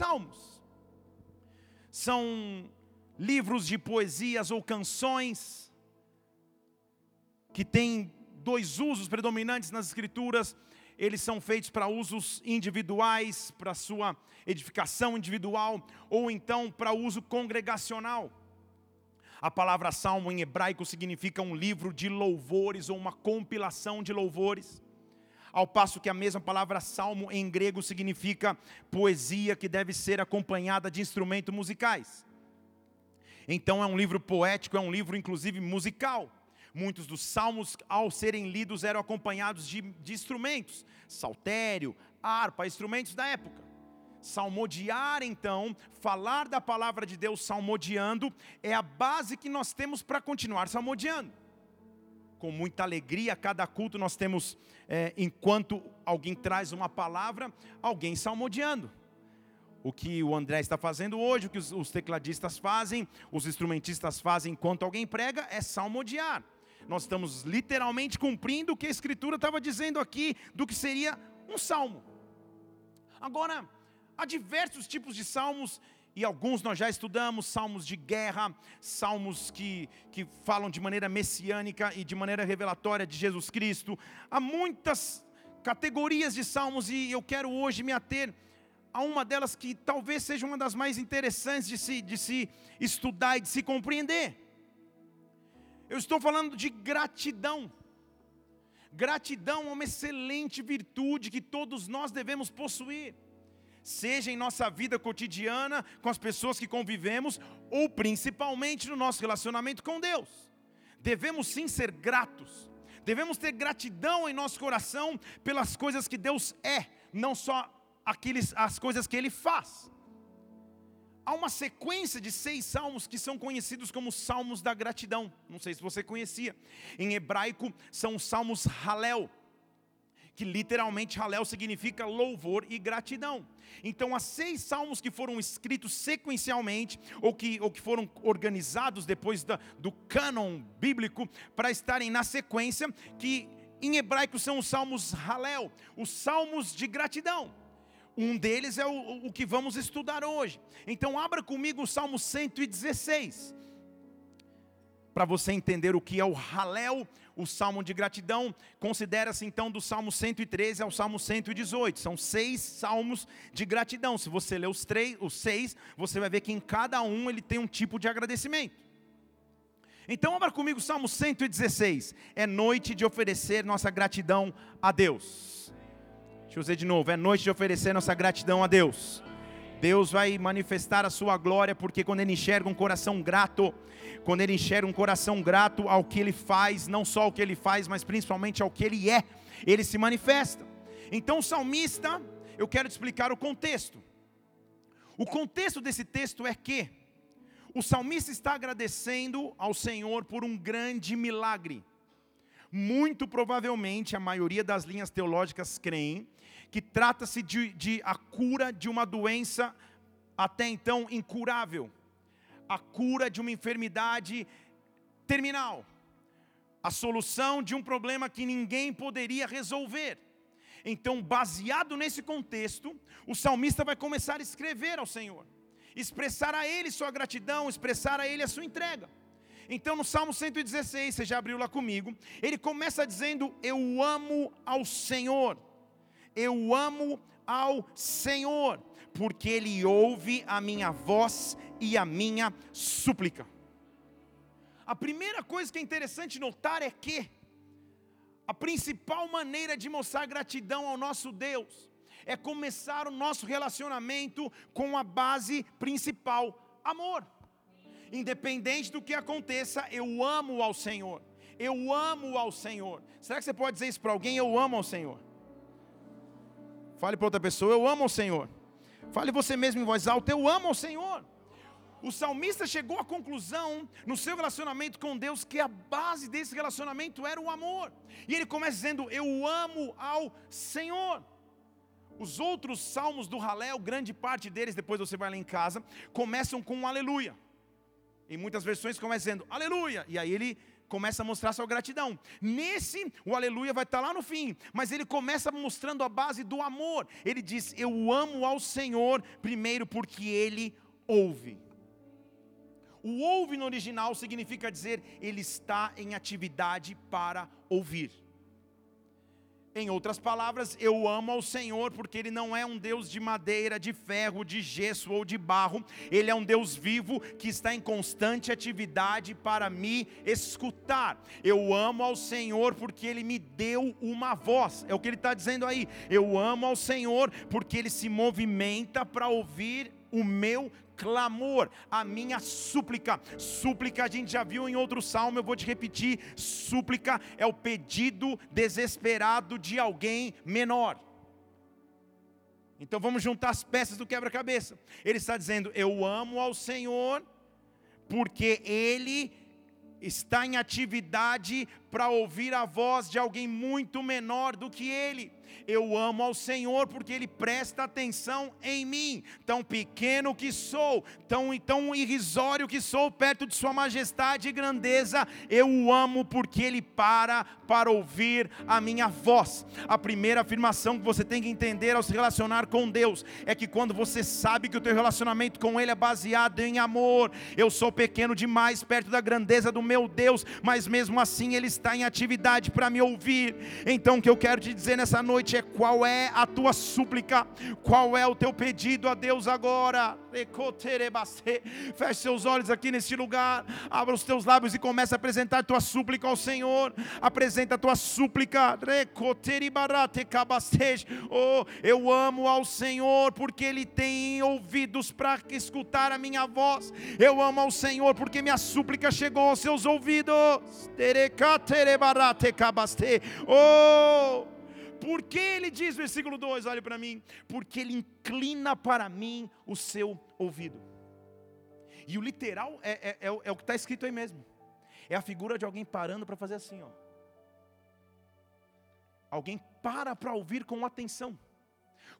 salmos. São livros de poesias ou canções que têm dois usos predominantes nas escrituras. Eles são feitos para usos individuais, para sua edificação individual, ou então para uso congregacional. A palavra salmo em hebraico significa um livro de louvores ou uma compilação de louvores. Ao passo que a mesma palavra salmo em grego significa poesia que deve ser acompanhada de instrumentos musicais. Então é um livro poético, é um livro inclusive musical. Muitos dos salmos, ao serem lidos, eram acompanhados de, de instrumentos, saltério, harpa, instrumentos da época. Salmodiar, então, falar da palavra de Deus salmodiando, é a base que nós temos para continuar salmodiando. Com muita alegria, cada culto nós temos, é, enquanto alguém traz uma palavra, alguém salmodiando. O que o André está fazendo hoje, o que os, os tecladistas fazem, os instrumentistas fazem enquanto alguém prega, é salmodiar. Nós estamos literalmente cumprindo o que a Escritura estava dizendo aqui, do que seria um salmo. Agora, Há diversos tipos de salmos e alguns nós já estudamos, salmos de guerra, salmos que, que falam de maneira messiânica e de maneira revelatória de Jesus Cristo. Há muitas categorias de salmos e eu quero hoje me ater a uma delas que talvez seja uma das mais interessantes de se, de se estudar e de se compreender. Eu estou falando de gratidão. Gratidão é uma excelente virtude que todos nós devemos possuir seja em nossa vida cotidiana, com as pessoas que convivemos, ou principalmente no nosso relacionamento com Deus. Devemos sim ser gratos, devemos ter gratidão em nosso coração pelas coisas que Deus é, não só aqueles, as coisas que Ele faz. Há uma sequência de seis salmos que são conhecidos como salmos da gratidão. Não sei se você conhecia. Em hebraico são os salmos Halel que literalmente Halel significa louvor e gratidão. Então, há seis salmos que foram escritos sequencialmente, ou que, ou que foram organizados depois da, do cânon bíblico, para estarem na sequência, que em hebraico são os salmos Halel, os salmos de gratidão. Um deles é o, o que vamos estudar hoje. Então, abra comigo o salmo 116 para você entender o que é o Halel, o salmo de gratidão, considera-se então do salmo 113 ao salmo 118. São seis salmos de gratidão. Se você ler os, três, os seis, você vai ver que em cada um ele tem um tipo de agradecimento. Então, abra comigo o salmo 116. É noite de oferecer nossa gratidão a Deus. Deixa eu dizer de novo: é noite de oferecer nossa gratidão a Deus. Deus vai manifestar a sua glória, porque quando Ele enxerga um coração grato, quando Ele enxerga um coração grato ao que Ele faz, não só ao que Ele faz, mas principalmente ao que Ele é, Ele se manifesta. Então, o salmista, eu quero te explicar o contexto. O contexto desse texto é que o salmista está agradecendo ao Senhor por um grande milagre. Muito provavelmente a maioria das linhas teológicas creem que trata-se de, de a cura de uma doença até então incurável, a cura de uma enfermidade terminal, a solução de um problema que ninguém poderia resolver. Então, baseado nesse contexto, o salmista vai começar a escrever ao Senhor, expressar a Ele sua gratidão, expressar a Ele a sua entrega. Então, no Salmo 116, você já abriu lá comigo, ele começa dizendo: Eu amo ao Senhor eu amo ao Senhor, porque Ele ouve a minha voz e a minha súplica. A primeira coisa que é interessante notar é que a principal maneira de mostrar gratidão ao nosso Deus é começar o nosso relacionamento com a base principal, amor. Independente do que aconteça, eu amo ao Senhor. Eu amo ao Senhor. Será que você pode dizer isso para alguém? Eu amo ao Senhor. Fale para outra pessoa, eu amo o Senhor. Fale você mesmo em voz alta, eu amo o Senhor. O salmista chegou à conclusão no seu relacionamento com Deus que a base desse relacionamento era o amor. E ele começa dizendo: Eu amo ao Senhor. Os outros salmos do Halel, grande parte deles, depois você vai lá em casa, começam com um aleluia. Em muitas versões começa dizendo aleluia. E aí ele começa a mostrar sua gratidão. Nesse, o aleluia vai estar lá no fim, mas ele começa mostrando a base do amor. Ele diz: Eu amo ao Senhor, primeiro porque ele ouve. O ouve no original significa dizer ele está em atividade para ouvir. Em outras palavras, eu amo ao Senhor porque Ele não é um Deus de madeira, de ferro, de gesso ou de barro. Ele é um Deus vivo que está em constante atividade para me escutar. Eu amo ao Senhor porque Ele me deu uma voz. É o que Ele está dizendo aí. Eu amo ao Senhor porque Ele se movimenta para ouvir o meu clamor, a minha súplica. Súplica a gente já viu em outro salmo, eu vou te repetir: súplica é o pedido desesperado de alguém menor. Então vamos juntar as peças do quebra-cabeça. Ele está dizendo: Eu amo ao Senhor, porque Ele está em atividade para ouvir a voz de alguém muito menor do que Ele. Eu amo ao Senhor porque Ele presta atenção em mim. Tão pequeno que sou, tão, tão irrisório que sou perto de Sua majestade e grandeza, eu o amo porque Ele para para ouvir a minha voz. A primeira afirmação que você tem que entender ao se relacionar com Deus é que quando você sabe que o teu relacionamento com Ele é baseado em amor, eu sou pequeno demais perto da grandeza do meu Deus, mas mesmo assim Ele está em atividade para me ouvir. Então o que eu quero te dizer nessa noite noite é qual é a tua súplica, qual é o teu pedido a Deus agora. Feche seus olhos aqui neste lugar, abra os teus lábios e comece a apresentar tua súplica ao Senhor. Apresenta a tua súplica. Oh, eu amo ao Senhor porque Ele tem ouvidos para escutar a minha voz. Eu amo ao Senhor porque minha súplica chegou aos seus ouvidos. Oh, por que ele diz, versículo 2, olhe para mim, porque ele inclina para mim o seu ouvido. E o literal é, é, é, é o que está escrito aí mesmo. É a figura de alguém parando para fazer assim, ó. Alguém para para ouvir com atenção.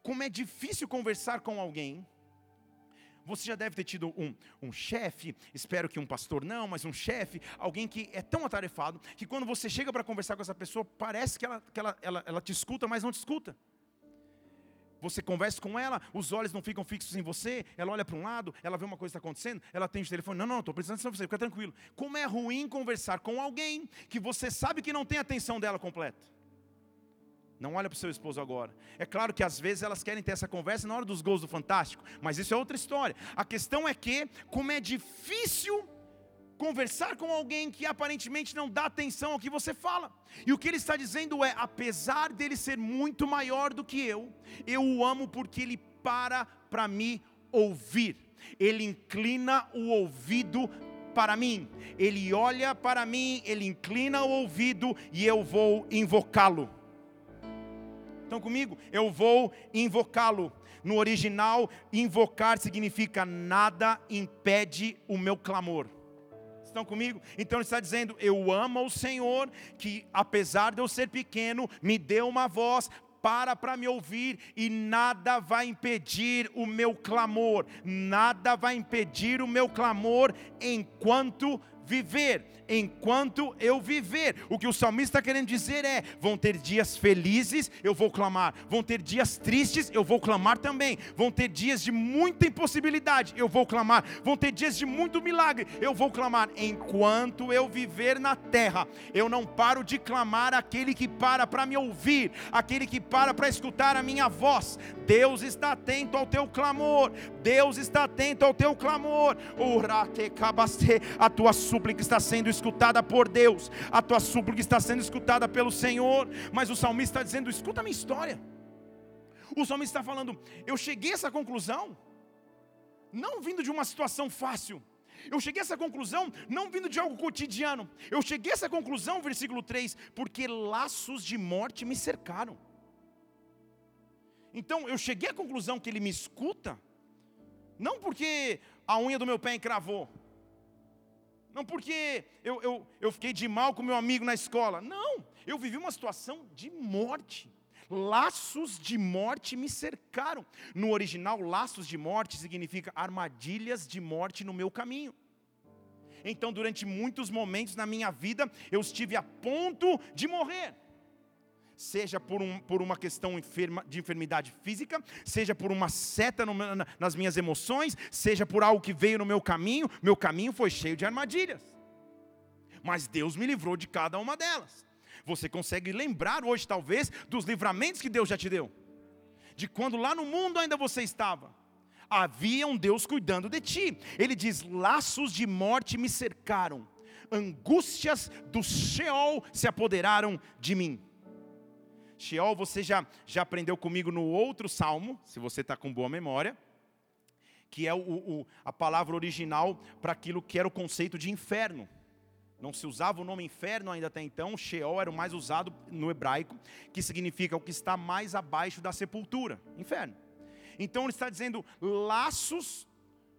Como é difícil conversar com alguém você já deve ter tido um, um chefe, espero que um pastor não, mas um chefe, alguém que é tão atarefado, que quando você chega para conversar com essa pessoa, parece que, ela, que ela, ela, ela te escuta, mas não te escuta. Você conversa com ela, os olhos não ficam fixos em você, ela olha para um lado, ela vê uma coisa que está acontecendo, ela tem o telefone, não, não, estou precisando de você, fica tranquilo. Como é ruim conversar com alguém que você sabe que não tem a atenção dela completa. Não olha para o seu esposo agora. É claro que às vezes elas querem ter essa conversa na hora dos gols do Fantástico, mas isso é outra história. A questão é que, como é difícil conversar com alguém que aparentemente não dá atenção ao que você fala. E o que ele está dizendo é: apesar dele ser muito maior do que eu, eu o amo porque ele para para me ouvir. Ele inclina o ouvido para mim, ele olha para mim, ele inclina o ouvido e eu vou invocá-lo. Estão comigo? Eu vou invocá-lo. No original, invocar significa nada impede o meu clamor. Estão comigo? Então ele está dizendo: Eu amo o Senhor, que apesar de eu ser pequeno, me deu uma voz para para me ouvir e nada vai impedir o meu clamor, nada vai impedir o meu clamor enquanto viver, enquanto eu viver. O que o salmista está querendo dizer é: vão ter dias felizes, eu vou clamar, vão ter dias tristes, eu vou clamar também, vão ter dias de muita impossibilidade, eu vou clamar, vão ter dias de muito milagre, eu vou clamar. Enquanto eu viver na terra, eu não paro de clamar aquele que para para me ouvir, aquele que para para escutar a minha voz. Deus está atento ao teu clamor, Deus está atento ao teu clamor. A tua súplica está sendo escutada por Deus, a tua súplica está sendo escutada pelo Senhor, mas o salmista está dizendo: escuta a minha história. O salmista está falando: eu cheguei a essa conclusão, não vindo de uma situação fácil, eu cheguei a essa conclusão não vindo de algo cotidiano. Eu cheguei a essa conclusão, versículo 3, porque laços de morte me cercaram. Então eu cheguei à conclusão que ele me escuta, não porque a unha do meu pé encravou, não porque eu, eu, eu fiquei de mal com meu amigo na escola, não, eu vivi uma situação de morte. Laços de morte me cercaram. No original, laços de morte significa armadilhas de morte no meu caminho. Então, durante muitos momentos na minha vida, eu estive a ponto de morrer. Seja por, um, por uma questão enferma, de enfermidade física, seja por uma seta no, na, nas minhas emoções, seja por algo que veio no meu caminho, meu caminho foi cheio de armadilhas. Mas Deus me livrou de cada uma delas. Você consegue lembrar hoje, talvez, dos livramentos que Deus já te deu? De quando lá no mundo ainda você estava havia um Deus cuidando de ti. Ele diz: laços de morte me cercaram, angústias do Sheol se apoderaram de mim. Sheol, você já, já aprendeu comigo no outro salmo, se você está com boa memória, que é o, o, a palavra original para aquilo que era o conceito de inferno. Não se usava o nome inferno ainda até então, Sheol era o mais usado no hebraico, que significa o que está mais abaixo da sepultura, inferno. Então ele está dizendo: laços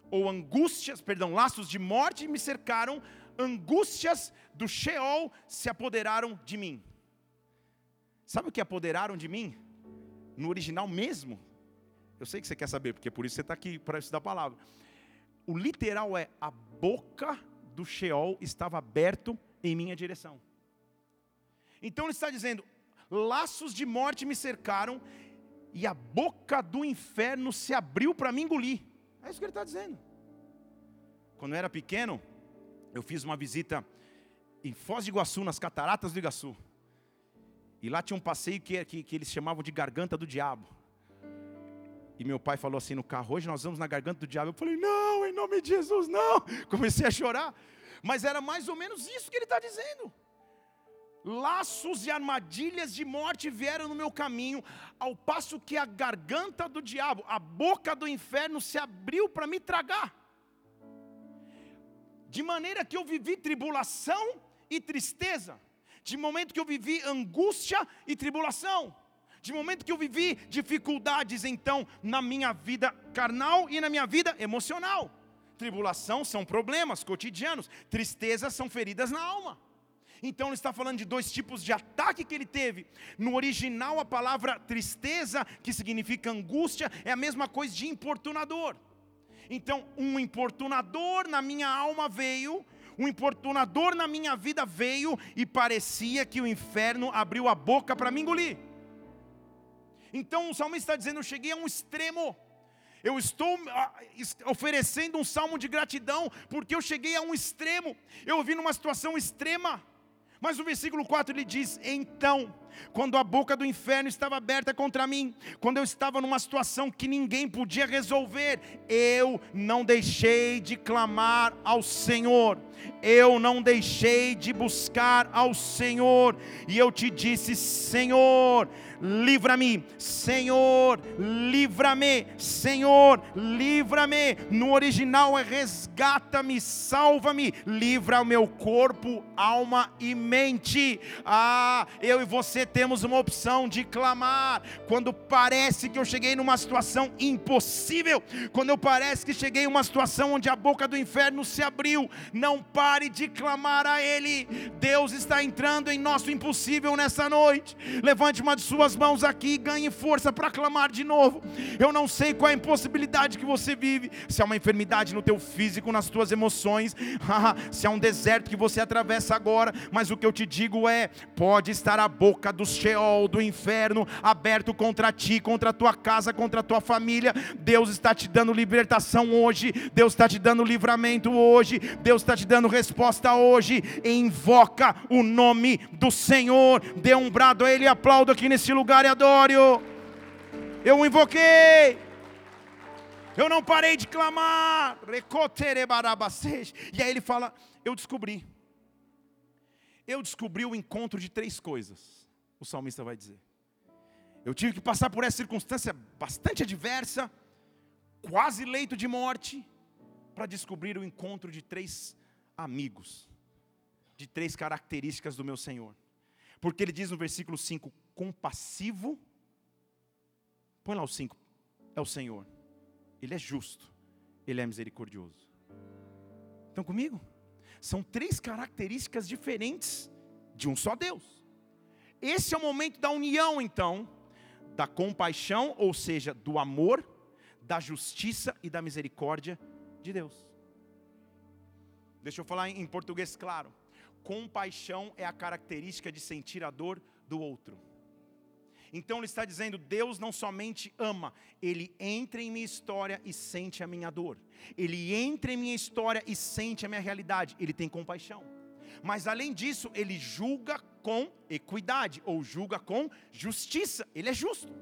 ou angústias, perdão, laços de morte me cercaram, angústias do Sheol se apoderaram de mim. Sabe o que apoderaram de mim? No original mesmo. Eu sei que você quer saber, porque é por isso você está aqui para estudar a palavra. O literal é a boca do Sheol estava aberto em minha direção. Então ele está dizendo: laços de morte me cercaram e a boca do inferno se abriu para me engolir. É isso que ele está dizendo. Quando eu era pequeno, eu fiz uma visita em Foz de Iguaçu, nas cataratas do Iguaçu. E lá tinha um passeio que, que, que eles chamavam de Garganta do Diabo. E meu pai falou assim no carro: hoje nós vamos na Garganta do Diabo. Eu falei: não, em nome de Jesus, não. Comecei a chorar. Mas era mais ou menos isso que ele está dizendo laços e armadilhas de morte vieram no meu caminho, ao passo que a garganta do diabo, a boca do inferno se abriu para me tragar. De maneira que eu vivi tribulação e tristeza, de momento que eu vivi angústia e tribulação, de momento que eu vivi dificuldades então na minha vida carnal e na minha vida emocional. Tribulação são problemas cotidianos, tristeza são feridas na alma. Então ele está falando de dois tipos de ataque que ele teve. No original, a palavra tristeza, que significa angústia, é a mesma coisa de importunador. Então, um importunador na minha alma veio, um importunador na minha vida veio e parecia que o inferno abriu a boca para me engolir. Então o salmista está dizendo: Eu cheguei a um extremo. Eu estou ah, oferecendo um salmo de gratidão, porque eu cheguei a um extremo. Eu vi numa situação extrema. Mas o versículo 4 ele diz: Então, quando a boca do inferno estava aberta contra mim, quando eu estava numa situação que ninguém podia resolver, eu não deixei de clamar ao Senhor, eu não deixei de buscar ao Senhor, e eu te disse: Senhor, livra-me, Senhor, livra-me, Senhor, livra-me. No original é resgata-me, salva-me, livra o meu corpo, alma e mente. Ah, eu e você temos uma opção de clamar quando parece que eu cheguei numa situação impossível, quando eu parece que cheguei em uma situação onde a boca do inferno se abriu. Não pare de clamar a Ele. Deus está entrando em nosso impossível nessa noite. Levante uma de suas mãos aqui e ganhe força para clamar de novo. Eu não sei qual é a impossibilidade que você vive, se há uma enfermidade no teu físico, nas tuas emoções, se há um deserto que você atravessa agora, mas o que eu te digo é: pode estar a boca do Sheol, do inferno, aberto contra ti, contra a tua casa, contra a tua família. Deus está te dando libertação hoje, Deus está te dando livramento hoje, Deus está te dando resposta hoje. Invoca o nome do Senhor, dê um brado a Ele e aplauda aqui nesse lugar e adore-o. Eu o invoquei. Eu não parei de clamar. E aí ele fala: Eu descobri. Eu descobri o encontro de três coisas. O salmista vai dizer. Eu tive que passar por essa circunstância bastante adversa, quase leito de morte, para descobrir o encontro de três amigos, de três características do meu Senhor. Porque ele diz no versículo 5: compassivo. Põe lá o 5. É o Senhor. Ele é justo. Ele é misericordioso. Estão comigo? São três características diferentes de um só Deus. Esse é o momento da união, então, da compaixão, ou seja, do amor, da justiça e da misericórdia de Deus. Deixa eu falar em português claro. Compaixão é a característica de sentir a dor do outro. Então ele está dizendo: Deus não somente ama, ele entra em minha história e sente a minha dor. Ele entra em minha história e sente a minha realidade. Ele tem compaixão. Mas além disso, ele julga com equidade ou julga com justiça. Ele é justo.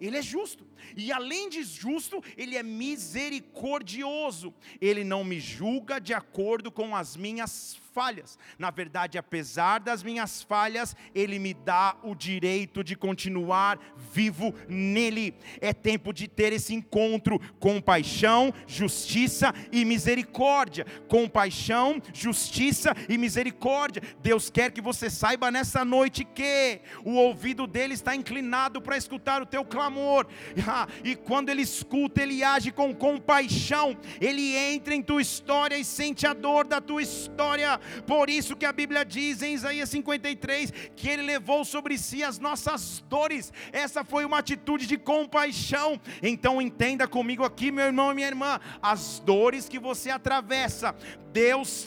Ele é justo. E além de justo, ele é misericordioso. Ele não me julga de acordo com as minhas falhas. Na verdade, apesar das minhas falhas, Ele me dá o direito de continuar vivo nele. É tempo de ter esse encontro: compaixão, justiça e misericórdia. Compaixão, justiça e misericórdia. Deus quer que você saiba nessa noite que o ouvido dele está inclinado para escutar o teu clamor. Ah, e quando ele escuta, ele age com compaixão. Ele entra em tua história e sente a dor da tua história. Por isso que a Bíblia diz em Isaías 53 que ele levou sobre si as nossas dores. Essa foi uma atitude de compaixão. Então entenda comigo aqui, meu irmão e minha irmã, as dores que você atravessa, Deus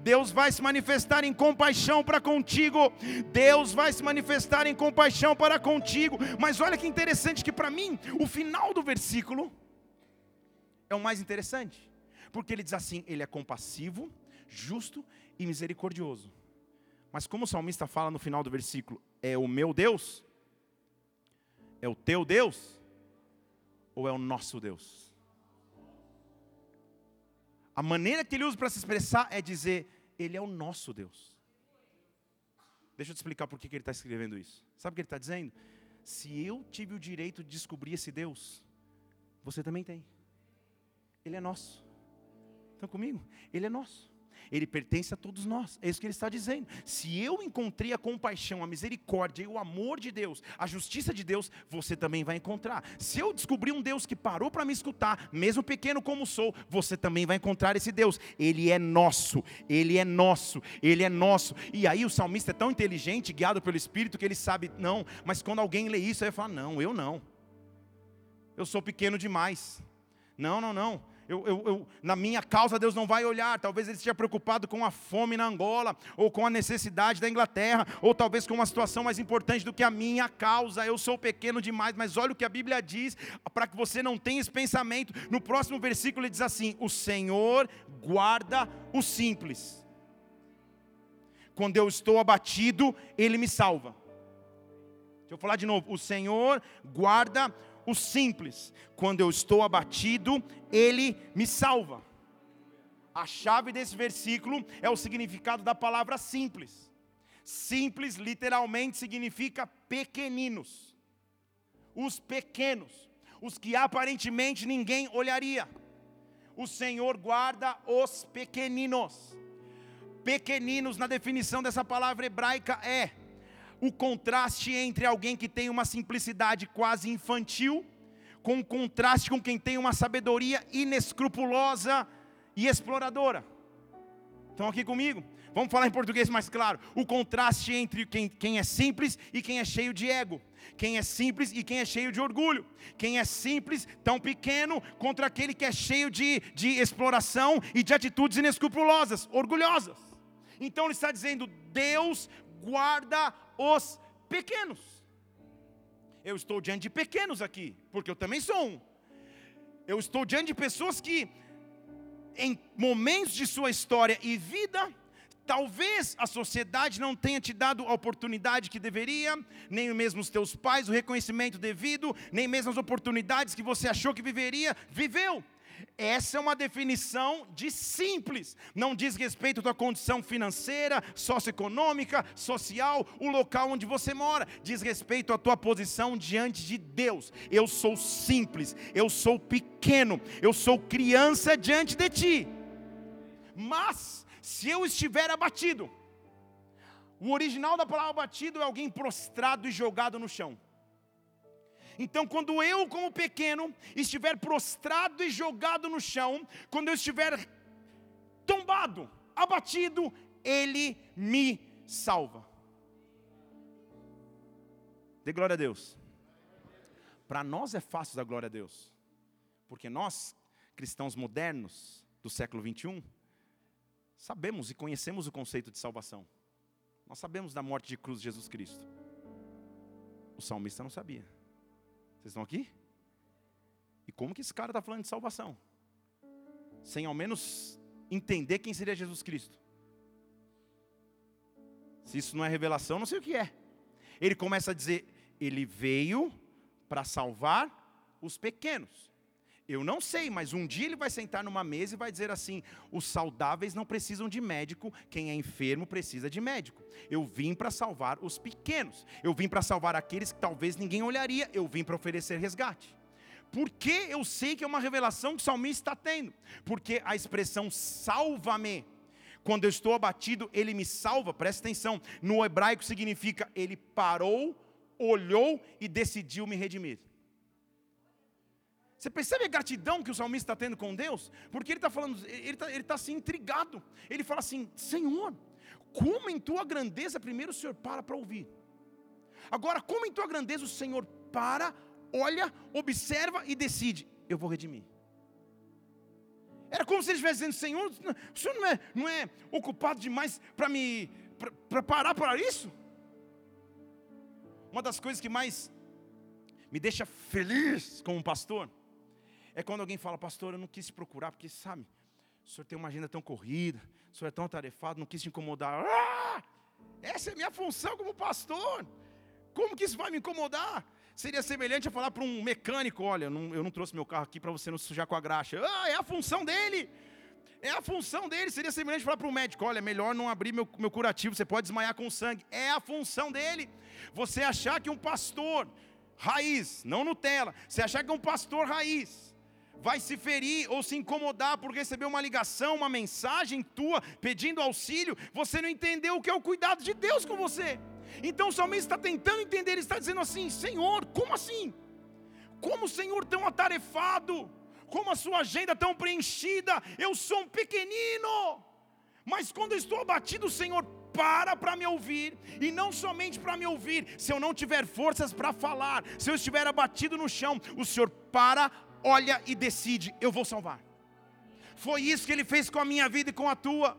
Deus vai se manifestar em compaixão para contigo. Deus vai se manifestar em compaixão para contigo. Mas olha que interessante que para mim o final do versículo é o mais interessante. Porque ele diz assim: ele é compassivo, justo e misericordioso. Mas como o salmista fala no final do versículo, é o meu Deus? É o teu Deus? Ou é o nosso Deus? A maneira que ele usa para se expressar é dizer, ele é o nosso Deus. Deixa eu te explicar por que ele está escrevendo isso. Sabe o que ele está dizendo? Se eu tive o direito de descobrir esse Deus, você também tem. Ele é nosso. Estão comigo? Ele é nosso. Ele pertence a todos nós. É isso que ele está dizendo. Se eu encontrei a compaixão, a misericórdia e o amor de Deus, a justiça de Deus, você também vai encontrar. Se eu descobrir um Deus que parou para me escutar, mesmo pequeno como sou, você também vai encontrar esse Deus. Ele é nosso, ele é nosso, ele é nosso. E aí o salmista é tão inteligente, guiado pelo Espírito, que ele sabe, não, mas quando alguém lê isso, ele fala: não, eu não. Eu sou pequeno demais. Não, não, não eu, eu, eu, na minha causa Deus não vai olhar. Talvez ele esteja preocupado com a fome na Angola, ou com a necessidade da Inglaterra, ou talvez com uma situação mais importante do que a minha causa. Eu sou pequeno demais, mas olha o que a Bíblia diz, para que você não tenha esse pensamento. No próximo versículo ele diz assim: O Senhor guarda o simples. Quando eu estou abatido, Ele me salva. Deixa eu falar de novo. O Senhor guarda o simples. Quando eu estou abatido, Ele me salva. A chave desse versículo é o significado da palavra simples. Simples literalmente significa pequeninos. Os pequenos, os que aparentemente ninguém olharia. O Senhor guarda os pequeninos. Pequeninos, na definição dessa palavra hebraica, é o contraste entre alguém que tem uma simplicidade quase infantil, com o contraste com quem tem uma sabedoria inescrupulosa e exploradora. Estão aqui comigo? Vamos falar em português mais claro. O contraste entre quem, quem é simples e quem é cheio de ego. Quem é simples e quem é cheio de orgulho. Quem é simples, tão pequeno, contra aquele que é cheio de, de exploração e de atitudes inescrupulosas, orgulhosas. Então ele está dizendo: Deus guarda os pequenos. Eu estou diante de pequenos aqui, porque eu também sou um. Eu estou diante de pessoas que, em momentos de sua história e vida, talvez a sociedade não tenha te dado a oportunidade que deveria, nem mesmo os teus pais o reconhecimento devido, nem mesmo as oportunidades que você achou que viveria, viveu. Essa é uma definição de simples. Não diz respeito à tua condição financeira, socioeconômica, social, o local onde você mora. Diz respeito à tua posição diante de Deus. Eu sou simples, eu sou pequeno, eu sou criança diante de ti. Mas, se eu estiver abatido, o original da palavra abatido é alguém prostrado e jogado no chão. Então, quando eu, como pequeno, estiver prostrado e jogado no chão, quando eu estiver tombado, abatido, Ele me salva. Dê glória a Deus. Para nós é fácil dar glória a Deus, porque nós, cristãos modernos, do século 21, sabemos e conhecemos o conceito de salvação. Nós sabemos da morte de cruz de Jesus Cristo. O salmista não sabia. Vocês estão aqui? E como que esse cara está falando de salvação? Sem ao menos entender quem seria Jesus Cristo. Se isso não é revelação, não sei o que é. Ele começa a dizer: Ele veio para salvar os pequenos. Eu não sei, mas um dia ele vai sentar numa mesa e vai dizer assim: os saudáveis não precisam de médico, quem é enfermo precisa de médico. Eu vim para salvar os pequenos, eu vim para salvar aqueles que talvez ninguém olharia, eu vim para oferecer resgate. Por que eu sei que é uma revelação que o salmista está tendo? Porque a expressão salva-me, quando eu estou abatido, ele me salva, presta atenção, no hebraico significa ele parou, olhou e decidiu me redimir. Você percebe a gratidão que o salmista está tendo com Deus? Porque ele está falando, ele está ele tá assim intrigado. Ele fala assim: Senhor, como em tua grandeza, primeiro o Senhor para para ouvir. Agora, como em tua grandeza o Senhor para, olha, observa e decide: eu vou redimir. Era como se ele estivesse dizendo: Senhor, o Senhor não é, não é ocupado demais para me para parar para isso? Uma das coisas que mais me deixa feliz como pastor é quando alguém fala, pastor, eu não quis te procurar, porque sabe, o senhor tem uma agenda tão corrida, o senhor é tão atarefado, não quis te incomodar. Ah, essa é a minha função como pastor. Como que isso vai me incomodar? Seria semelhante a falar para um mecânico: olha, não, eu não trouxe meu carro aqui para você não sujar com a graxa. Ah, é a função dele. É a função dele. Seria semelhante falar para um médico: olha, melhor não abrir meu, meu curativo, você pode desmaiar com sangue. É a função dele. Você achar que um pastor raiz, não Nutella, você achar que um pastor raiz vai se ferir ou se incomodar por receber uma ligação, uma mensagem tua pedindo auxílio, você não entendeu o que é o cuidado de Deus com você. Então o salmista está tentando entender, ele está dizendo assim: Senhor, como assim? Como o Senhor tão atarefado? Como a sua agenda tão preenchida? Eu sou um pequenino, mas quando eu estou abatido, o Senhor para para me ouvir, e não somente para me ouvir, se eu não tiver forças para falar, se eu estiver abatido no chão, o Senhor para olha e decide: eu vou salvar. Foi isso que ele fez com a minha vida e com a tua.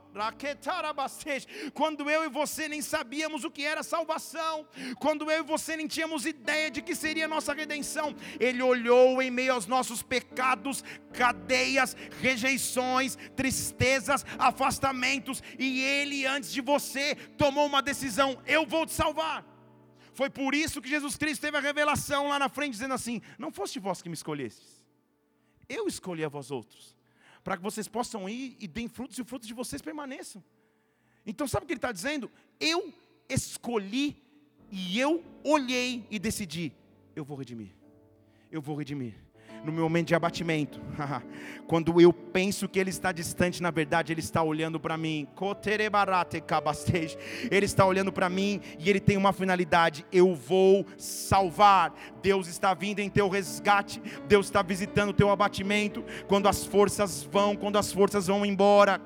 Quando eu e você nem sabíamos o que era salvação, quando eu e você nem tínhamos ideia de que seria a nossa redenção, ele olhou em meio aos nossos pecados, cadeias, rejeições, tristezas, afastamentos, e ele, antes de você, tomou uma decisão: eu vou te salvar. Foi por isso que Jesus Cristo teve a revelação lá na frente, dizendo assim: Não foste vós que me escolhestes eu escolhi a vós outros, para que vocês possam ir e deem frutos e o fruto de vocês permaneçam. Então, sabe o que ele está dizendo? Eu escolhi e eu olhei e decidi: eu vou redimir, eu vou redimir no meu momento de abatimento, quando eu penso que Ele está distante, na verdade Ele está olhando para mim. Ele está olhando para mim e Ele tem uma finalidade: eu vou salvar. Deus está vindo em teu resgate, Deus está visitando o teu abatimento. Quando as forças vão, quando as forças vão embora,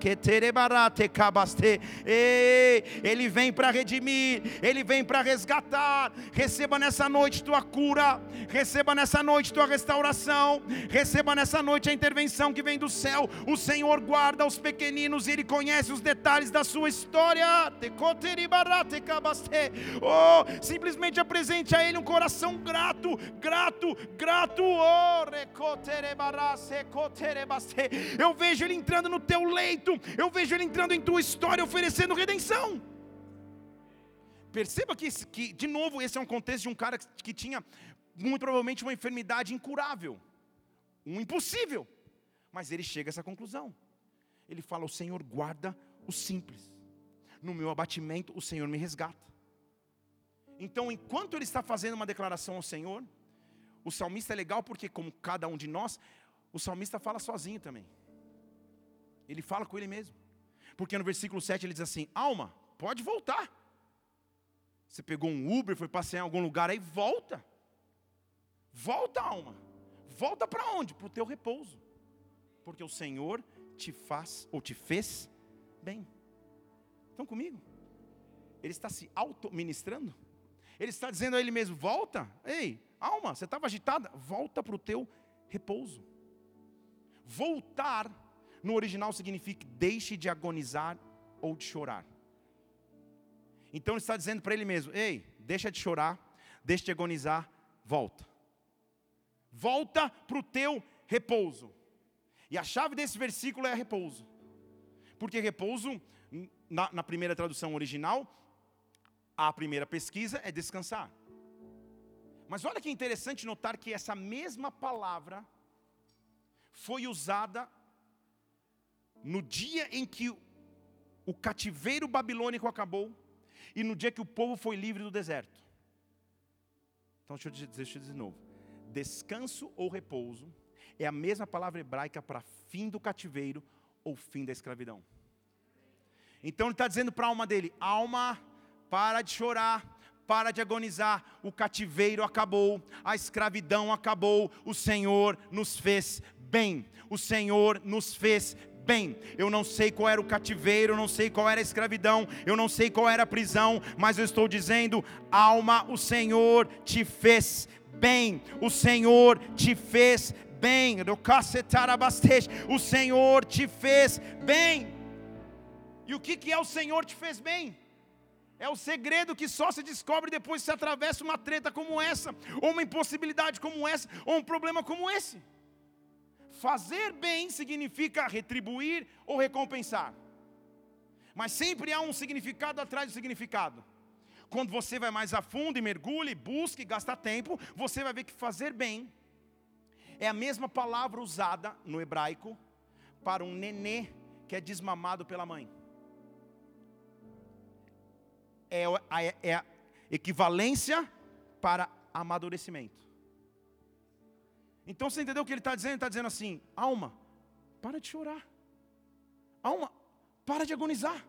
Ele vem para redimir, Ele vem para resgatar. Receba nessa noite tua cura, receba nessa noite tua restauração receba nessa noite a intervenção que vem do céu. O Senhor guarda os pequeninos e Ele conhece os detalhes da sua história. Oh, simplesmente apresente a Ele um coração grato, grato, grato. Oh, eu vejo Ele entrando no teu leito, eu vejo Ele entrando em tua história, oferecendo redenção. Perceba que, que, de novo, esse é um contexto de um cara que tinha muito provavelmente uma enfermidade incurável um impossível. Mas ele chega a essa conclusão. Ele fala: O Senhor guarda o simples. No meu abatimento, o Senhor me resgata. Então, enquanto ele está fazendo uma declaração ao Senhor, o salmista é legal porque, como cada um de nós, o salmista fala sozinho também. Ele fala com ele mesmo. Porque no versículo 7 ele diz assim: Alma, pode voltar. Você pegou um Uber, foi passear em algum lugar aí, volta. Volta, alma. Volta para onde? Para o teu repouso. Porque o Senhor te faz ou te fez bem. Estão comigo? Ele está se auto-ministrando. Ele está dizendo a ele mesmo: volta, ei, alma, você estava agitada, volta para o teu repouso. Voltar no original significa deixe de agonizar ou de chorar. Então ele está dizendo para ele mesmo: ei, deixa de chorar, deixa de agonizar, volta. Volta para o teu repouso. E a chave desse versículo é repouso. Porque repouso, na, na primeira tradução original, a primeira pesquisa é descansar. Mas olha que interessante notar que essa mesma palavra foi usada no dia em que o cativeiro babilônico acabou e no dia que o povo foi livre do deserto. Então deixa eu dizer, deixa eu dizer de novo. Descanso ou repouso é a mesma palavra hebraica para fim do cativeiro ou fim da escravidão. Então ele está dizendo para a alma dele: alma, para de chorar, para de agonizar, o cativeiro acabou, a escravidão acabou, o Senhor nos fez bem, o Senhor nos fez bem. Eu não sei qual era o cativeiro, eu não sei qual era a escravidão, eu não sei qual era a prisão, mas eu estou dizendo, alma, o Senhor te fez bem, o Senhor te fez bem, o Senhor te fez bem. E o que, que é o Senhor te fez bem? É o segredo que só se descobre depois que se atravessa uma treta como essa, ou uma impossibilidade como essa, ou um problema como esse. Fazer bem significa retribuir ou recompensar. Mas sempre há um significado atrás do significado. Quando você vai mais a fundo e mergulha, e busca e gasta tempo, você vai ver que fazer bem é a mesma palavra usada no hebraico para um nenê que é desmamado pela mãe. É a, é a equivalência para amadurecimento. Então você entendeu o que ele está dizendo? Ele está dizendo assim: alma, para de chorar. Alma, para de agonizar.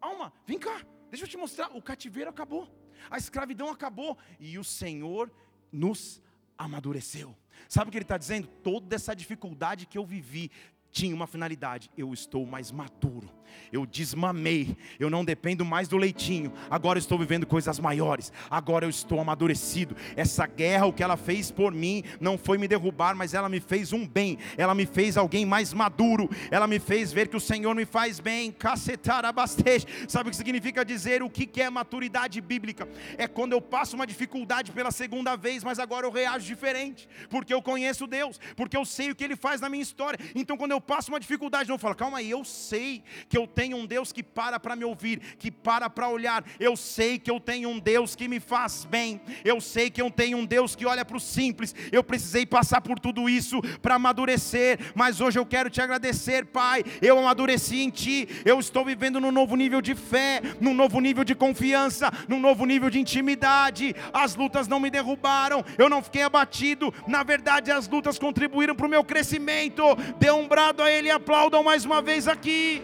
Alma, vem cá, deixa eu te mostrar. O cativeiro acabou, a escravidão acabou e o Senhor nos amadureceu. Sabe o que ele está dizendo? Toda essa dificuldade que eu vivi tinha uma finalidade: eu estou mais maduro eu desmamei, eu não dependo mais do leitinho, agora estou vivendo coisas maiores, agora eu estou amadurecido. Essa guerra, o que ela fez por mim, não foi me derrubar, mas ela me fez um bem, ela me fez alguém mais maduro, ela me fez ver que o Senhor me faz bem. Cacetar abastece. Sabe o que significa dizer o que é maturidade bíblica? É quando eu passo uma dificuldade pela segunda vez, mas agora eu reajo diferente, porque eu conheço Deus, porque eu sei o que Ele faz na minha história. Então, quando eu passo uma dificuldade, não falo, calma aí, eu sei que eu tenho um Deus que para para me ouvir, que para para olhar. Eu sei que eu tenho um Deus que me faz bem. Eu sei que eu tenho um Deus que olha para o simples. Eu precisei passar por tudo isso para amadurecer, mas hoje eu quero te agradecer, Pai. Eu amadureci em Ti. Eu estou vivendo num novo nível de fé, num novo nível de confiança, num novo nível de intimidade. As lutas não me derrubaram. Eu não fiquei abatido. Na verdade, as lutas contribuíram para o meu crescimento. Dê um brado a Ele aplaudam mais uma vez aqui.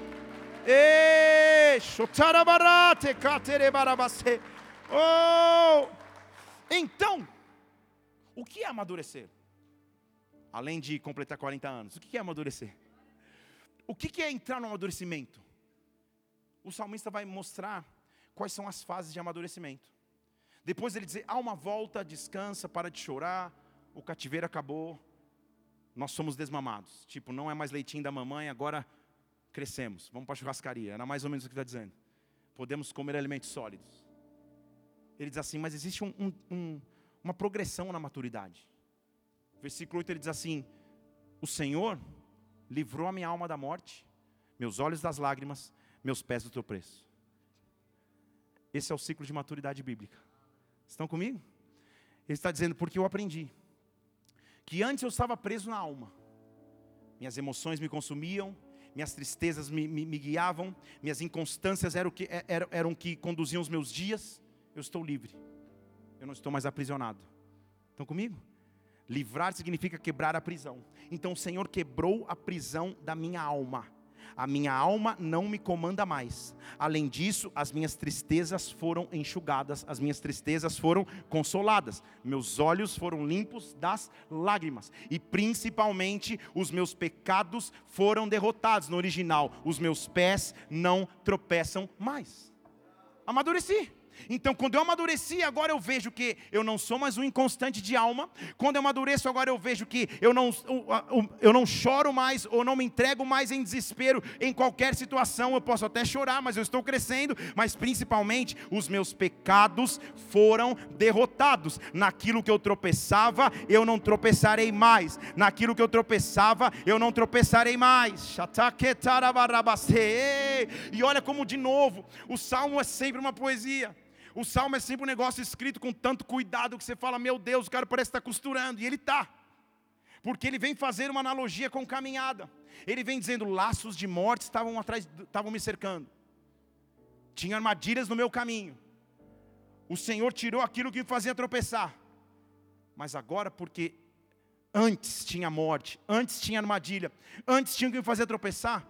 Oh! Então, o que é amadurecer? Além de completar 40 anos, o que é amadurecer? O que é entrar no amadurecimento? O salmista vai mostrar quais são as fases de amadurecimento. Depois ele dizer: há uma volta, descansa, para de chorar, o cativeiro acabou, nós somos desmamados. Tipo, não é mais leitinho da mamãe, agora crescemos, vamos para a churrascaria. Era mais ou menos o que está dizendo. Podemos comer alimentos sólidos. Ele diz assim, mas existe um, um, um, uma progressão na maturidade. Versículo 8 ele diz assim: O Senhor livrou a minha alma da morte, meus olhos das lágrimas, meus pés do teu preço. Esse é o ciclo de maturidade bíblica. Estão comigo? Ele está dizendo, porque eu aprendi que antes eu estava preso na alma, minhas emoções me consumiam, minhas tristezas me, me, me guiavam, minhas inconstâncias eram o que, é, eram, eram que conduziam os meus dias. Eu estou livre, eu não estou mais aprisionado. Estão comigo? Livrar significa quebrar a prisão. Então o Senhor quebrou a prisão da minha alma a minha alma não me comanda mais. Além disso, as minhas tristezas foram enxugadas, as minhas tristezas foram consoladas, meus olhos foram limpos das lágrimas, e principalmente os meus pecados foram derrotados. No original, os meus pés não tropeçam mais. Amadureci. Então, quando eu amadureci, agora eu vejo que eu não sou mais um inconstante de alma. Quando eu amadureço, agora eu vejo que eu não, eu não choro mais ou não me entrego mais em desespero em qualquer situação. Eu posso até chorar, mas eu estou crescendo. Mas principalmente, os meus pecados foram derrotados. Naquilo que eu tropeçava, eu não tropeçarei mais. Naquilo que eu tropeçava, eu não tropeçarei mais. E olha como, de novo, o salmo é sempre uma poesia. O salmo é sempre um negócio escrito com tanto cuidado que você fala, meu Deus, o cara parece estar costurando, e ele está. Porque ele vem fazer uma analogia com caminhada. Ele vem dizendo, laços de morte estavam atrás, estavam me cercando. Tinha armadilhas no meu caminho. O Senhor tirou aquilo que me fazia tropeçar. Mas agora, porque antes tinha morte, antes tinha armadilha, antes tinha que me fazer tropeçar,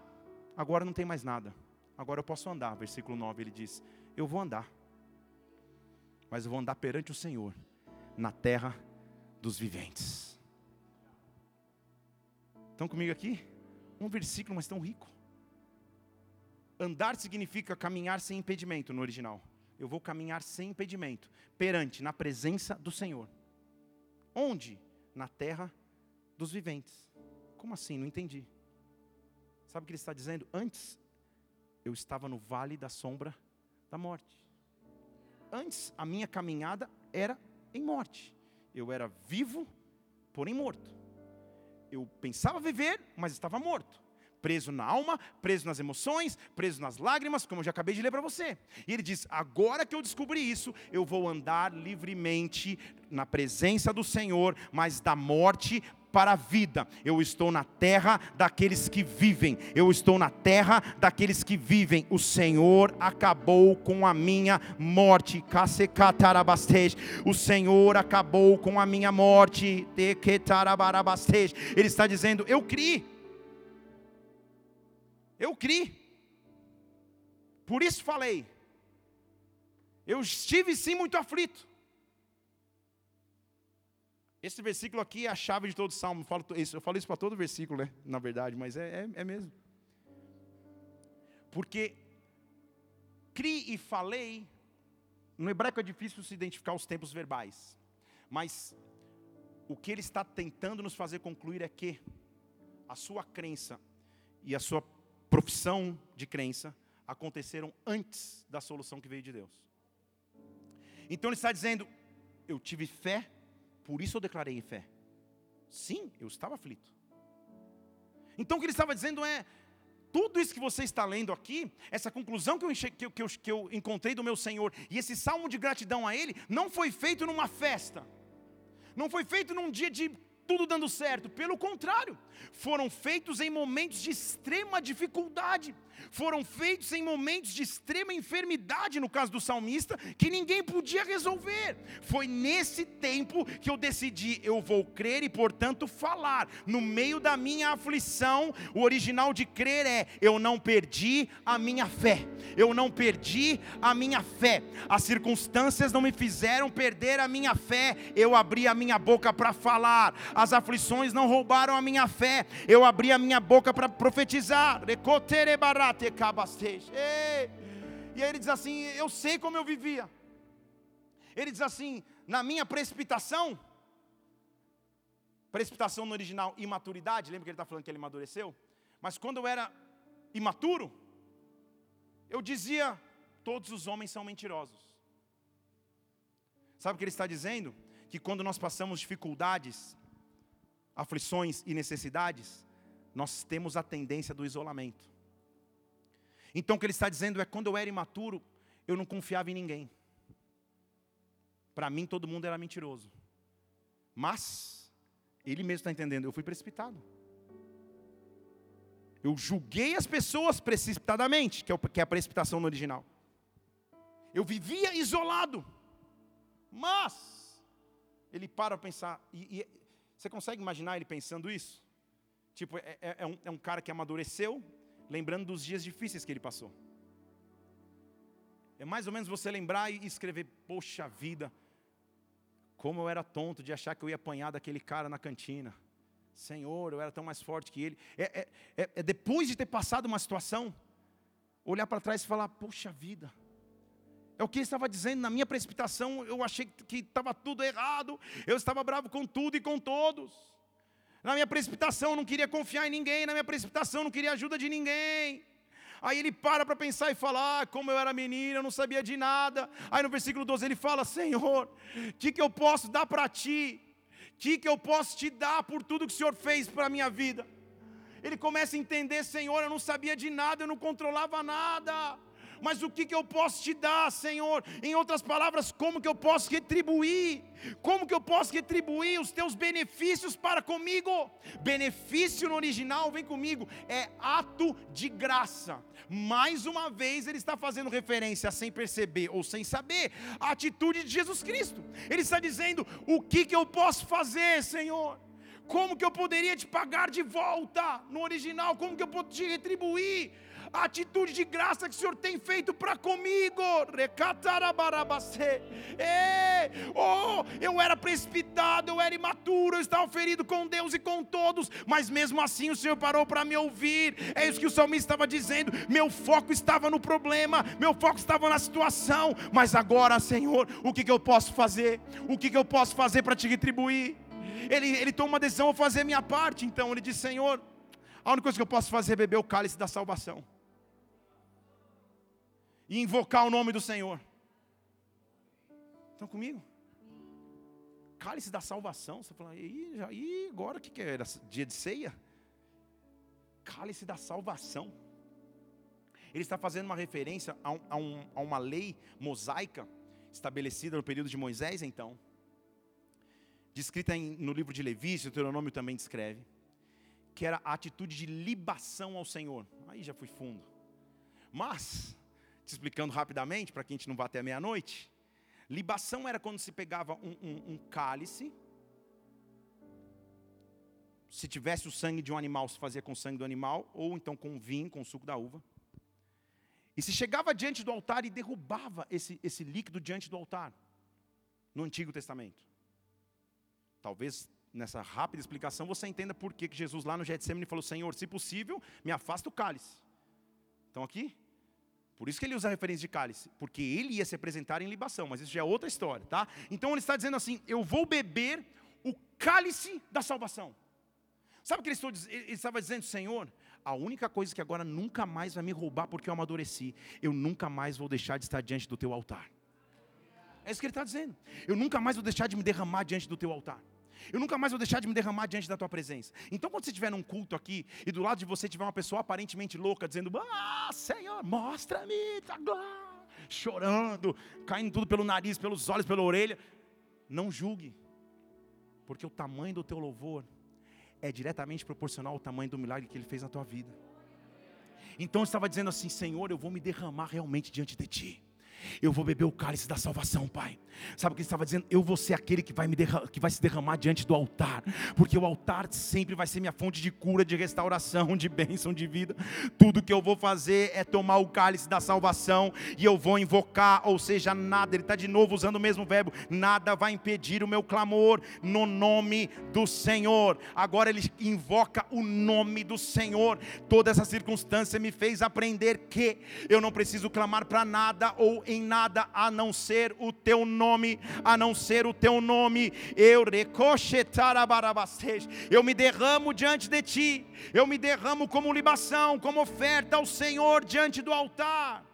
agora não tem mais nada. Agora eu posso andar. Versículo 9 ele diz: Eu vou andar mas eu vou andar perante o Senhor na terra dos viventes. Estão comigo aqui? Um versículo, mas tão rico. Andar significa caminhar sem impedimento no original. Eu vou caminhar sem impedimento, perante, na presença do Senhor. Onde? Na terra dos viventes. Como assim? Não entendi. Sabe o que ele está dizendo? Antes, eu estava no vale da sombra da morte antes a minha caminhada era em morte. Eu era vivo, porém morto. Eu pensava viver, mas estava morto. Preso na alma, preso nas emoções, preso nas lágrimas, como eu já acabei de ler para você. E ele diz: agora que eu descobri isso, eu vou andar livremente na presença do Senhor, mas da morte para a vida. Eu estou na terra daqueles que vivem. Eu estou na terra daqueles que vivem. O Senhor acabou com a minha morte. O Senhor acabou com a minha morte. Ele está dizendo: Eu criei. Eu criei. Por isso falei. Eu estive sim muito aflito. Esse versículo aqui é a chave de todo o salmo. Eu falo isso, isso para todo versículo, né? Na verdade, mas é, é, é mesmo. Porque cri e falei, no hebraico é difícil se identificar os tempos verbais. Mas o que ele está tentando nos fazer concluir é que a sua crença e a sua profissão de crença aconteceram antes da solução que veio de Deus. Então ele está dizendo: eu tive fé por isso eu declarei em fé. Sim, eu estava aflito. Então o que ele estava dizendo é: tudo isso que você está lendo aqui, essa conclusão que eu, que, eu, que, eu, que eu encontrei do meu Senhor, e esse salmo de gratidão a Ele, não foi feito numa festa, não foi feito num dia de tudo dando certo, pelo contrário, foram feitos em momentos de extrema dificuldade foram feitos em momentos de extrema enfermidade, no caso do salmista, que ninguém podia resolver. Foi nesse tempo que eu decidi, eu vou crer e, portanto, falar. No meio da minha aflição, o original de crer é: eu não perdi a minha fé. Eu não perdi a minha fé. As circunstâncias não me fizeram perder a minha fé. Eu abri a minha boca para falar. As aflições não roubaram a minha fé. Eu abri a minha boca para profetizar. E aí ele diz assim: Eu sei como eu vivia. Ele diz assim: Na minha precipitação, precipitação no original, imaturidade, lembra que ele está falando que ele amadureceu? Mas quando eu era imaturo, eu dizia: Todos os homens são mentirosos. Sabe o que ele está dizendo? Que quando nós passamos dificuldades, aflições e necessidades, nós temos a tendência do isolamento. Então o que ele está dizendo é: quando eu era imaturo, eu não confiava em ninguém. Para mim todo mundo era mentiroso. Mas, ele mesmo está entendendo, eu fui precipitado. Eu julguei as pessoas precipitadamente, que é, é a precipitação no original. Eu vivia isolado. Mas, ele para para pensar, e, e, você consegue imaginar ele pensando isso? Tipo, é, é, é, um, é um cara que amadureceu, lembrando dos dias difíceis que ele passou. É mais ou menos você lembrar e escrever: Poxa vida, como eu era tonto de achar que eu ia apanhar daquele cara na cantina. Senhor, eu era tão mais forte que ele. É, é, é, é depois de ter passado uma situação, olhar para trás e falar: Poxa vida, É o que ele estava dizendo. Na minha precipitação, eu achei que estava tudo errado. Eu estava bravo com tudo e com todos. Na minha precipitação, eu não queria confiar em ninguém. Na minha precipitação, eu não queria ajuda de ninguém. Aí ele para para pensar e fala: ah, como eu era menino, eu não sabia de nada. Aí no versículo 12 ele fala: Senhor, o que, que eu posso dar para ti? O que, que eu posso te dar por tudo que o Senhor fez para a minha vida? Ele começa a entender: Senhor, eu não sabia de nada, eu não controlava nada mas o que, que eu posso te dar, Senhor? Em outras palavras, como que eu posso retribuir? Como que eu posso retribuir os teus benefícios para comigo? Benefício no original, vem comigo, é ato de graça. Mais uma vez, ele está fazendo referência, sem perceber ou sem saber, a atitude de Jesus Cristo. Ele está dizendo: o que, que eu posso fazer, Senhor? Como que eu poderia te pagar de volta no original? Como que eu posso te retribuir? A atitude de graça que o Senhor tem feito para comigo. Oh, eu era precipitado, eu era imaturo, eu estava ferido com Deus e com todos, mas mesmo assim o Senhor parou para me ouvir. É isso que o salmista estava dizendo. Meu foco estava no problema, meu foco estava na situação, mas agora, Senhor, o que, que eu posso fazer? O que, que eu posso fazer para te retribuir? Ele, ele toma uma decisão, vou fazer minha parte. Então ele diz: Senhor, a única coisa que eu posso fazer é beber o cálice da salvação e invocar o nome do Senhor. Estão comigo? Cálice da salvação. Você fala, e, e agora o que, que era? Dia de ceia? Cálice da salvação. Ele está fazendo uma referência a, a, um, a uma lei mosaica estabelecida no período de Moisés, então, descrita em, no livro de Levítico, o Deuteronômio também descreve, que era a atitude de libação ao Senhor. Aí já fui fundo. Mas, te explicando rapidamente, para que a gente não vá até meia-noite. Libação era quando se pegava um, um, um cálice, se tivesse o sangue de um animal, se fazia com o sangue do animal, ou então com vinho, com o suco da uva. E se chegava diante do altar e derrubava esse, esse líquido diante do altar, no Antigo Testamento. Talvez nessa rápida explicação você entenda por que Jesus lá no Getsemane falou: Senhor, se possível, me afasta o cálice. Estão aqui? Por isso que ele usa a referência de cálice, porque ele ia se apresentar em libação, mas isso já é outra história, tá? Então ele está dizendo assim: eu vou beber o cálice da salvação. Sabe o que ele, estava dizendo, Senhor? A única coisa que agora nunca mais vai me roubar porque eu amadureci, eu nunca mais vou deixar de estar diante do teu altar. É isso que ele está dizendo. Eu nunca mais vou deixar de me derramar diante do teu altar. Eu nunca mais vou deixar de me derramar diante da tua presença. Então, quando você estiver num culto aqui e do lado de você tiver uma pessoa aparentemente louca, dizendo: Ah, Senhor, mostra-me tua glória, chorando, caindo tudo pelo nariz, pelos olhos, pela orelha, não julgue, porque o tamanho do teu louvor é diretamente proporcional ao tamanho do milagre que ele fez na tua vida. Então eu estava dizendo assim: Senhor, eu vou me derramar realmente diante de ti. Eu vou beber o cálice da salvação, Pai. Sabe o que ele estava dizendo? Eu vou ser aquele que vai, me que vai se derramar diante do altar, porque o altar sempre vai ser minha fonte de cura, de restauração, de bênção, de vida. Tudo que eu vou fazer é tomar o cálice da salvação e eu vou invocar, ou seja, nada, ele está de novo usando o mesmo verbo, nada vai impedir o meu clamor no nome do Senhor. Agora ele invoca o nome do Senhor. Toda essa circunstância me fez aprender que eu não preciso clamar para nada ou em nada a não ser o teu nome, a não ser o teu nome. Eu eu me derramo diante de ti, eu me derramo como libação, como oferta ao Senhor diante do altar.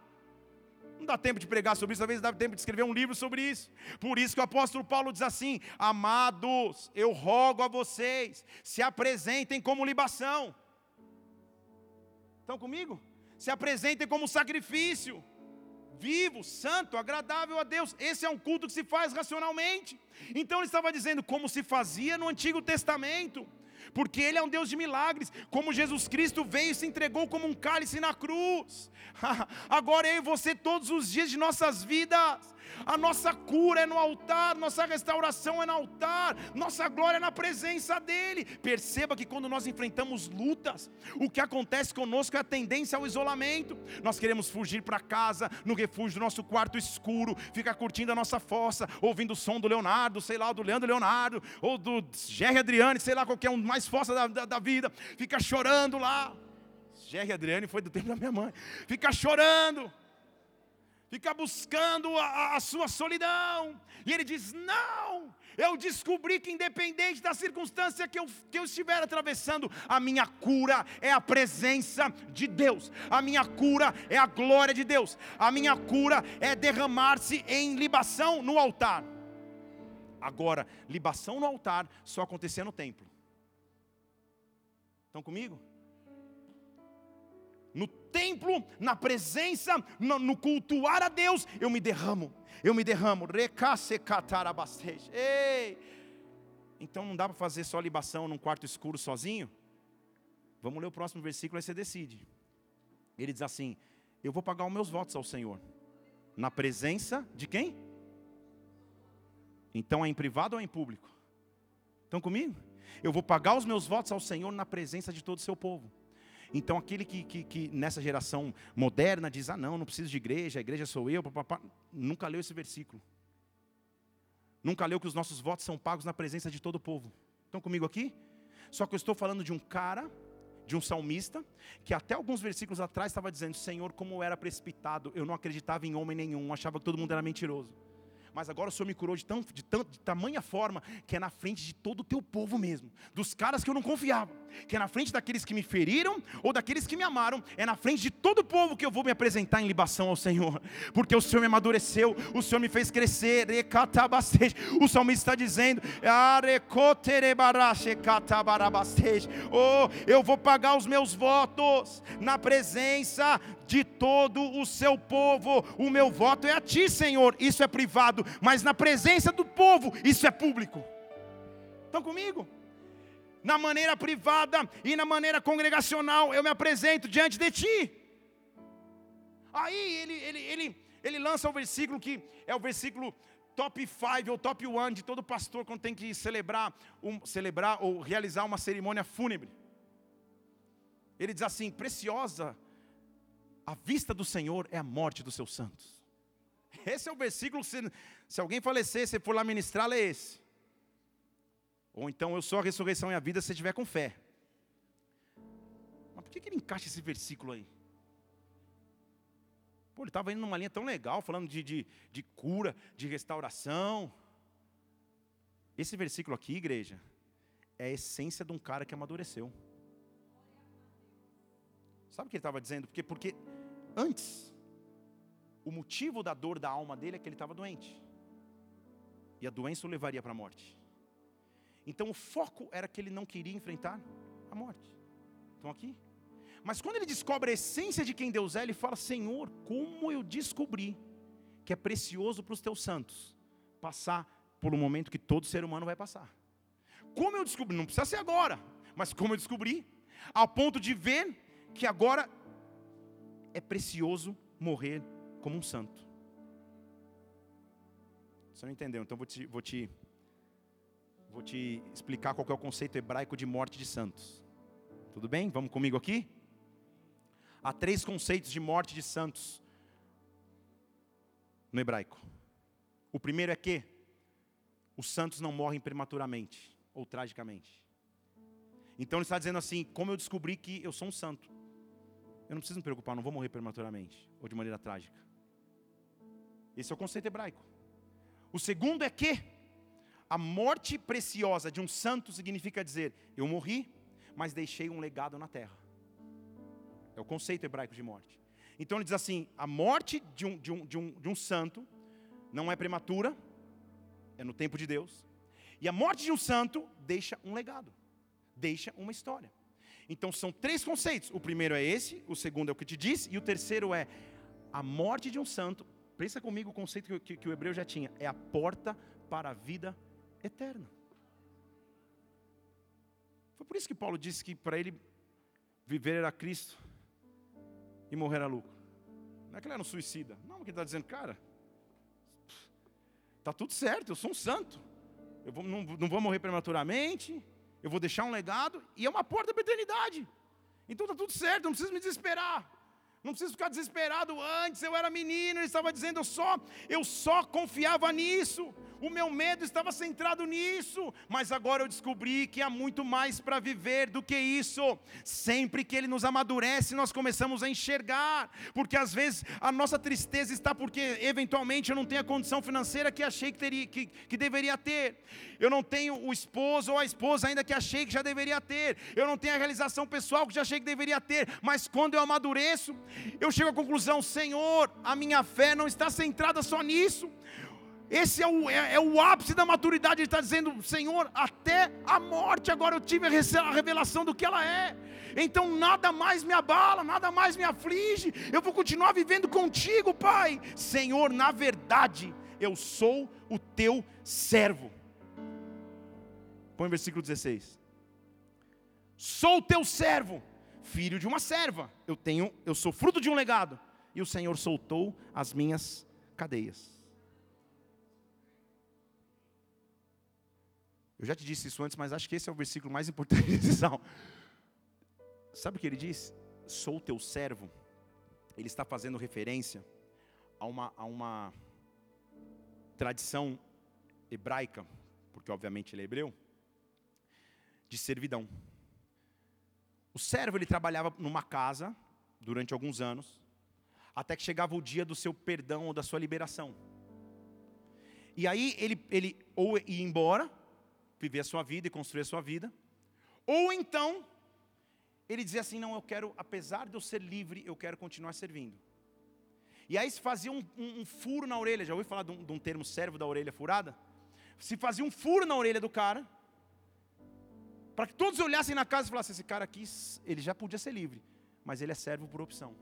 Não dá tempo de pregar sobre isso, talvez dá tempo de escrever um livro sobre isso. Por isso que o apóstolo Paulo diz assim: Amados, eu rogo a vocês, se apresentem como libação. Estão comigo? Se apresentem como sacrifício vivo, santo, agradável a Deus. Esse é um culto que se faz racionalmente. Então ele estava dizendo como se fazia no Antigo Testamento, porque ele é um Deus de milagres, como Jesus Cristo veio e se entregou como um cálice na cruz. Agora eu e você todos os dias de nossas vidas a nossa cura é no altar, nossa restauração é no altar, nossa glória é na presença dEle. Perceba que quando nós enfrentamos lutas, o que acontece conosco é a tendência ao isolamento. Nós queremos fugir para casa, no refúgio do nosso quarto escuro, ficar curtindo a nossa fossa, ouvindo o som do Leonardo, sei lá, do Leandro Leonardo, ou do Jerry Adriane, sei lá, qualquer um mais fossa da, da, da vida, fica chorando lá. Jerry Adriane foi do tempo da minha mãe, fica chorando fica buscando a, a, sua solidão. E ele diz: Não, eu descobri que, independente da circunstância que eu, que eu estiver atravessando, a minha cura é a presença de Deus, a minha cura é a glória de Deus, a minha cura é derramar-se em libação no altar. Agora, libação no altar só acontecia no templo. Estão comigo? No templo, na presença, no, no cultuar a Deus, eu me derramo, eu me derramo. Ei! Então não dá para fazer só libação num quarto escuro sozinho? Vamos ler o próximo versículo, aí você decide. Ele diz assim: Eu vou pagar os meus votos ao Senhor, na presença de quem? Então é em privado ou é em público? Estão comigo? Eu vou pagar os meus votos ao Senhor na presença de todo o seu povo. Então, aquele que, que, que, nessa geração moderna diz: ah, não, não preciso de igreja, a igreja sou eu, papapá, nunca leu esse versículo. Nunca leu que os nossos votos são pagos na presença de todo o povo. Estão comigo aqui? Só que eu estou falando de um cara, de um salmista, que até alguns versículos atrás estava dizendo: Senhor, como eu era precipitado, eu não acreditava em homem nenhum, achava que todo mundo era mentiroso mas agora o Senhor me curou de, tão, de, tão, de tamanha forma que é na frente de todo o teu povo mesmo, dos caras que eu não confiava, que é na frente daqueles que me feriram ou daqueles que me amaram, é na frente de todo o povo que eu vou me apresentar em libação ao Senhor, porque o Senhor me amadureceu, o Senhor me fez crescer, o salmista está dizendo, oh, eu vou pagar os meus votos na presença de todo o seu povo. O meu voto é a ti, Senhor. Isso é privado, mas na presença do povo, isso é público. Estão comigo? Na maneira privada e na maneira congregacional, eu me apresento diante de ti. Aí ele, ele, ele, ele lança o versículo que é o versículo top 5 ou top 1 de todo pastor quando tem que celebrar, um, celebrar ou realizar uma cerimônia fúnebre. Ele diz assim: preciosa a vista do Senhor é a morte dos seus santos. Esse é o versículo, se, se alguém falecer, você for lá ministrar, é esse. Ou então, eu sou a ressurreição e a vida, se tiver com fé. Mas por que, que ele encaixa esse versículo aí? Pô, ele estava indo numa linha tão legal, falando de, de, de cura, de restauração. Esse versículo aqui, igreja, é a essência de um cara que amadureceu. Sabe o que ele estava dizendo? Porque, porque antes, o motivo da dor da alma dele é que ele estava doente. E a doença o levaria para a morte. Então o foco era que ele não queria enfrentar a morte. Estão aqui? Mas quando ele descobre a essência de quem Deus é, ele fala: Senhor, como eu descobri que é precioso para os teus santos passar por um momento que todo ser humano vai passar. Como eu descobri, não precisa ser agora, mas como eu descobri, ao ponto de ver que agora é precioso morrer como um santo. Você não entendeu? Então vou te, vou te, vou te explicar qual é o conceito hebraico de morte de santos. Tudo bem? Vamos comigo aqui? Há três conceitos de morte de santos no hebraico. O primeiro é que os santos não morrem prematuramente ou tragicamente. Então ele está dizendo assim: como eu descobri que eu sou um santo? Eu não preciso me preocupar, não vou morrer prematuramente ou de maneira trágica. Esse é o conceito hebraico. O segundo é que a morte preciosa de um santo significa dizer: eu morri, mas deixei um legado na terra. É o conceito hebraico de morte. Então ele diz assim: a morte de um, de um, de um, de um santo não é prematura, é no tempo de Deus. E a morte de um santo deixa um legado, deixa uma história. Então são três conceitos. O primeiro é esse, o segundo é o que te disse, e o terceiro é a morte de um santo. Pensa comigo o conceito que, que, que o hebreu já tinha: é a porta para a vida eterna. Foi por isso que Paulo disse que para ele viver era Cristo e morrer era lucro. Não é que ele era um suicida. Não, porque ele está dizendo, cara, está tudo certo, eu sou um santo. Eu vou, não, não vou morrer prematuramente, eu vou deixar um legado e é uma porta para a eternidade. Então está tudo certo, não preciso me desesperar. Não preciso ficar desesperado antes, eu era menino, ele estava dizendo, eu só, eu só confiava nisso. O meu medo estava centrado nisso, mas agora eu descobri que há muito mais para viver do que isso. Sempre que Ele nos amadurece, nós começamos a enxergar, porque às vezes a nossa tristeza está porque eventualmente eu não tenho a condição financeira que achei que, teria, que, que deveria ter, eu não tenho o esposo ou a esposa ainda que achei que já deveria ter, eu não tenho a realização pessoal que já achei que deveria ter, mas quando eu amadureço, eu chego à conclusão: Senhor, a minha fé não está centrada só nisso. Esse é o, é, é o ápice da maturidade. Ele está dizendo: Senhor, até a morte agora eu tive a revelação do que ela é. Então nada mais me abala, nada mais me aflige. Eu vou continuar vivendo contigo, Pai. Senhor, na verdade, eu sou o teu servo. Põe o versículo 16. Sou teu servo, filho de uma serva. Eu tenho, eu sou fruto de um legado. E o Senhor soltou as minhas cadeias. Eu já te disse isso antes, mas acho que esse é o versículo mais importante desse salmo. Sabe o que ele diz? Sou teu servo. Ele está fazendo referência a uma, a uma tradição hebraica, porque obviamente ele é hebreu, de servidão. O servo ele trabalhava numa casa durante alguns anos, até que chegava o dia do seu perdão ou da sua liberação. E aí ele, ele ou ia embora, viver a sua vida e construir a sua vida. Ou então, ele dizia assim: Não, eu quero, apesar de eu ser livre, eu quero continuar servindo. E aí se fazia um, um, um furo na orelha. Já ouviu falar de um, de um termo servo da orelha furada? Se fazia um furo na orelha do cara, para que todos olhassem na casa e falassem: Esse cara aqui, ele já podia ser livre, mas ele é servo por opção.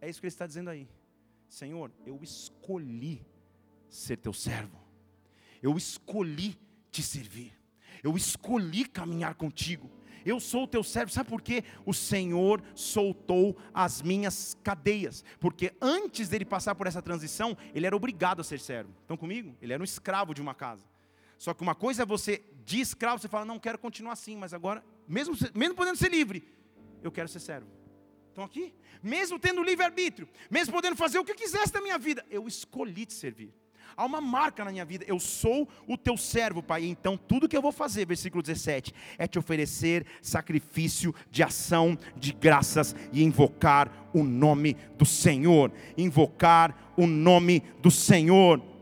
É isso que ele está dizendo aí. Senhor, eu escolhi ser teu servo. Eu escolhi te servir. Eu escolhi caminhar contigo. Eu sou o teu servo, sabe por quê? O Senhor soltou as minhas cadeias, porque antes dele passar por essa transição, ele era obrigado a ser servo. Estão comigo? Ele era um escravo de uma casa. Só que uma coisa é você, de escravo, você fala, não quero continuar assim, mas agora, mesmo, mesmo podendo ser livre, eu quero ser servo. Estão aqui? Mesmo tendo livre-arbítrio, mesmo podendo fazer o que quisesse da minha vida, eu escolhi te servir. Há uma marca na minha vida. Eu sou o teu servo, Pai. Então tudo que eu vou fazer, versículo 17, é te oferecer sacrifício de ação de graças e invocar o nome do Senhor. Invocar o nome do Senhor.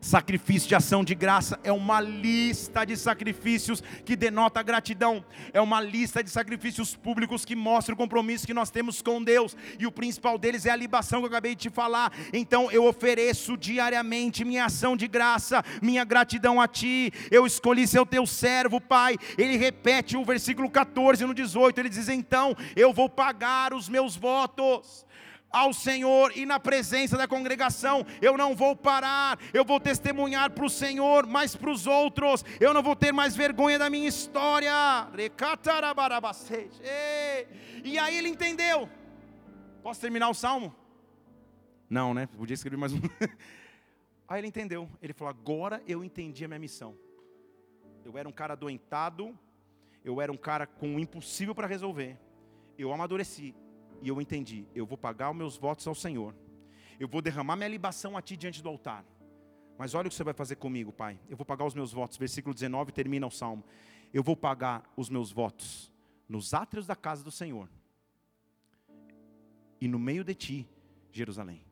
Sacrifício de ação de graça é uma lista de sacrifícios que denota gratidão, é uma lista de sacrifícios públicos que mostra o compromisso que nós temos com Deus, e o principal deles é a libação que eu acabei de te falar. Então eu ofereço diariamente minha ação de graça, minha gratidão a Ti. Eu escolhi ser o teu servo, Pai. Ele repete o versículo 14 no 18, ele diz: Então eu vou pagar os meus votos ao Senhor e na presença da congregação. Eu não vou parar, eu vou testemunhar para o Senhor, mas para os outros. Eu não vou ter mais vergonha da minha história. E aí ele entendeu. Posso terminar o salmo? Não, né? Podia escrever mais um. Aí ele entendeu. Ele falou: Agora eu entendi a minha missão. Eu era um cara adoentado, eu era um cara com um impossível para resolver. Eu amadureci, e eu entendi, eu vou pagar os meus votos ao Senhor. Eu vou derramar minha libação a Ti diante do altar. Mas olha o que você vai fazer comigo, Pai. Eu vou pagar os meus votos. Versículo 19 termina o salmo. Eu vou pagar os meus votos nos átrios da casa do Senhor. E no meio de ti, Jerusalém.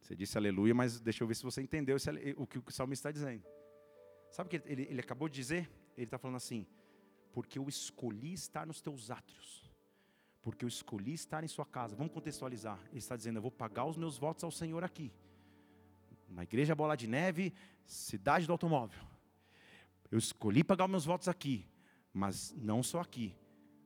Você disse aleluia, mas deixa eu ver se você entendeu o que o salmo está dizendo. Sabe o que ele, ele acabou de dizer? Ele está falando assim: porque eu escolhi estar nos teus átrios, porque eu escolhi estar em sua casa. Vamos contextualizar. Ele está dizendo: Eu vou pagar os meus votos ao Senhor aqui, na igreja Bola de Neve, cidade do automóvel. Eu escolhi pagar os meus votos aqui, mas não só aqui,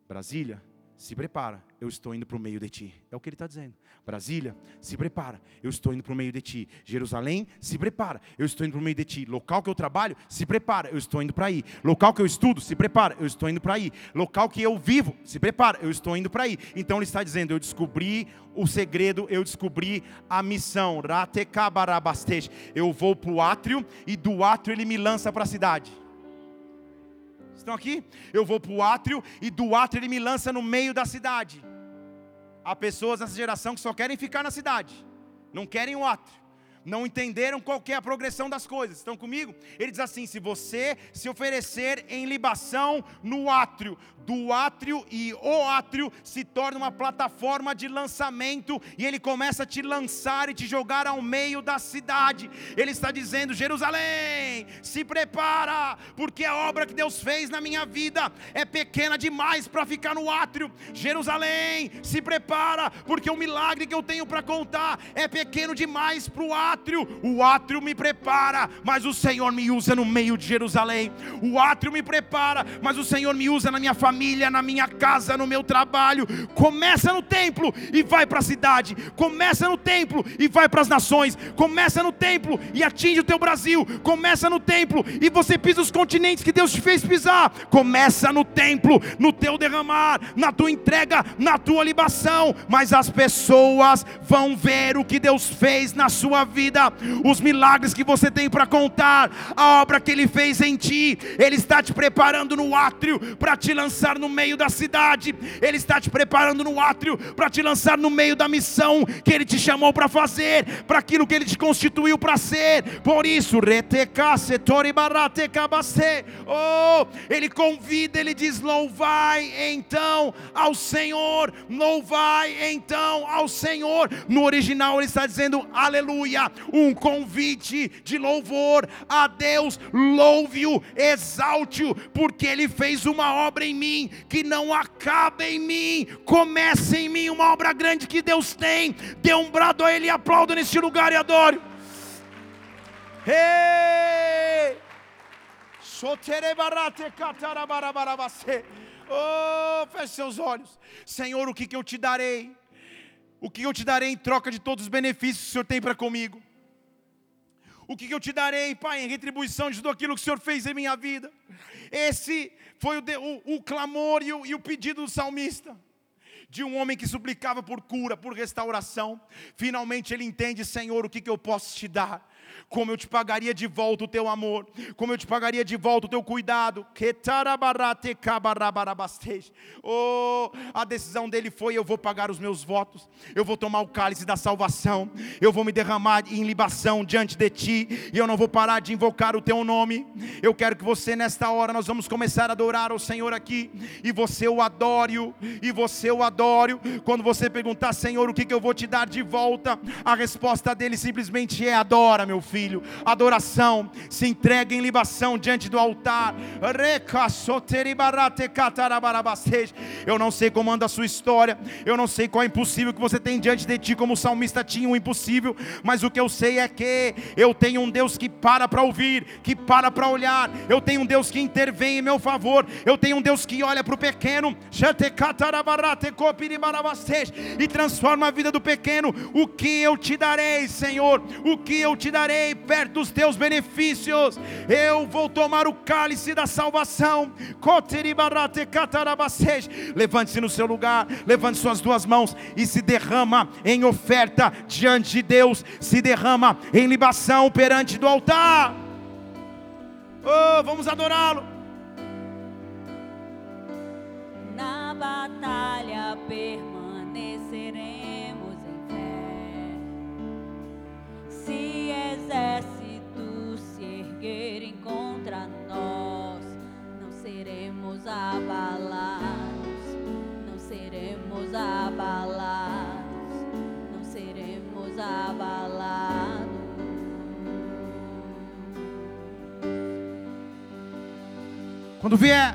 Brasília, se prepara, eu estou indo para o meio de ti. É o que ele está dizendo. Brasília, se prepara, eu estou indo para o meio de ti. Jerusalém, se prepara, eu estou indo para o meio de ti. Local que eu trabalho, se prepara, eu estou indo para aí. Local que eu estudo, se prepara, eu estou indo para aí. Local que eu vivo, se prepara, eu estou indo para aí. Então ele está dizendo: eu descobri o segredo, eu descobri a missão. Eu vou para o átrio e do átrio ele me lança para a cidade estão aqui? Eu vou para o átrio e do átrio ele me lança no meio da cidade. Há pessoas nessa geração que só querem ficar na cidade, não querem o átrio não entenderam qual é a progressão das coisas. Estão comigo? Ele diz assim: se você se oferecer em libação no átrio, do átrio e o átrio se torna uma plataforma de lançamento e ele começa a te lançar e te jogar ao meio da cidade. Ele está dizendo: Jerusalém, se prepara, porque a obra que Deus fez na minha vida é pequena demais para ficar no átrio. Jerusalém, se prepara, porque o milagre que eu tenho para contar é pequeno demais para o átrio átrio, o átrio me prepara, mas o Senhor me usa no meio de Jerusalém. O átrio me prepara, mas o Senhor me usa na minha família, na minha casa, no meu trabalho. Começa no templo e vai para a cidade. Começa no templo e vai para as nações. Começa no templo e atinge o teu Brasil. Começa no templo e você pisa os continentes que Deus te fez pisar. Começa no templo, no teu derramar, na tua entrega, na tua libação. Mas as pessoas vão ver o que Deus fez na sua vida vida, os milagres que você tem para contar, a obra que Ele fez em ti. Ele está te preparando no átrio para te lançar no meio da cidade, Ele está te preparando no átrio para te lançar no meio da missão que Ele te chamou para fazer, para aquilo que Ele te constituiu para ser. Por isso, oh, Ele convida, Ele diz: louvai então ao Senhor, louvai então ao Senhor. No original, Ele está dizendo aleluia um convite de louvor a Deus. Louve-o, exalte-o, porque Ele fez uma obra em mim que não acaba em mim, começa em mim uma obra grande que Deus tem. Dê um brado a Ele e aplauda neste lugar e adore. Hey! Oh, feche seus olhos. Senhor, o que, que eu te darei? O que eu te darei em troca de todos os benefícios que o Senhor tem para comigo? O que eu te darei, Pai, em retribuição de tudo aquilo que o Senhor fez em minha vida? Esse foi o, o, o clamor e o, e o pedido do salmista de um homem que suplicava por cura, por restauração. Finalmente ele entende, Senhor, o que, que eu posso te dar como eu te pagaria de volta o teu amor, como eu te pagaria de volta o teu cuidado. Oh, a decisão dele foi: eu vou pagar os meus votos, eu vou tomar o cálice da salvação, eu vou me derramar em libação diante de ti, e eu não vou parar de invocar o teu nome. Eu quero que você, nesta hora, nós vamos começar a adorar ao Senhor aqui, e você o adore, e você o adore. Quando você perguntar, Senhor, o que, que eu vou te dar de volta, a resposta dele simplesmente é: adora, meu filho filho. Adoração, se entrega em libação diante do altar. Eu não sei como anda a sua história, eu não sei qual é impossível que você tem diante de ti, como o salmista tinha um impossível, mas o que eu sei é que eu tenho um Deus que para para ouvir, que para para olhar, eu tenho um Deus que intervém em meu favor, eu tenho um Deus que olha para o pequeno e transforma a vida do pequeno. O que eu te darei, Senhor? O que eu te darei? Perto dos teus benefícios. Eu vou tomar o cálice da salvação. Levante-se no seu lugar, levante suas duas mãos e se derrama em oferta diante de Deus, se derrama em libação perante do altar. Oh, vamos adorá-lo. Na batalha permanente Quando vier,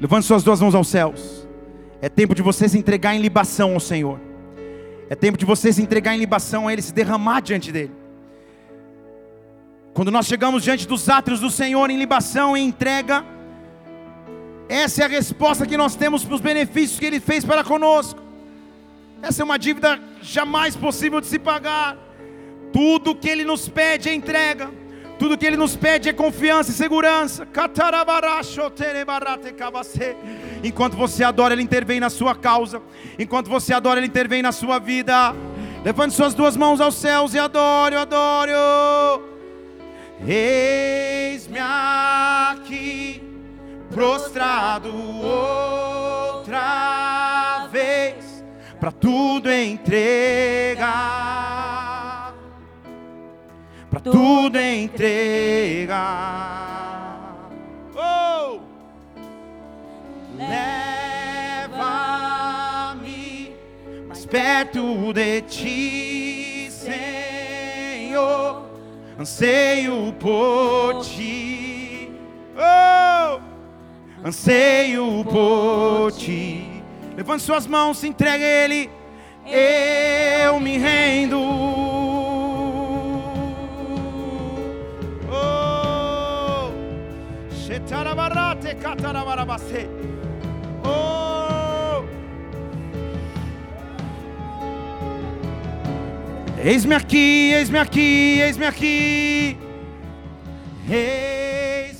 Levante suas duas mãos aos céus. É tempo de você se entregar em libação ao Senhor. É tempo de você se entregar em libação a Ele, se derramar diante dEle. Quando nós chegamos diante dos átrios do Senhor em libação e entrega, essa é a resposta que nós temos para os benefícios que Ele fez para conosco. Essa é uma dívida jamais possível de se pagar. Tudo que Ele nos pede é entrega. Tudo que Ele nos pede é confiança e segurança. Enquanto você adora, Ele intervém na sua causa. Enquanto você adora, Ele intervém na sua vida. Levante suas duas mãos aos céus e adore, adore. Eis-me aqui, prostrado outra vez, para tudo entregar tudo entregar. Oh! Leva-me mais perto de ti, Senhor. Anseio por ti. Oh! Anseio por ti. Levante suas mãos, se entregue a Ele. Eu me rendo. Oh, eis-me aqui, eis-me aqui, eis-me aqui. Eis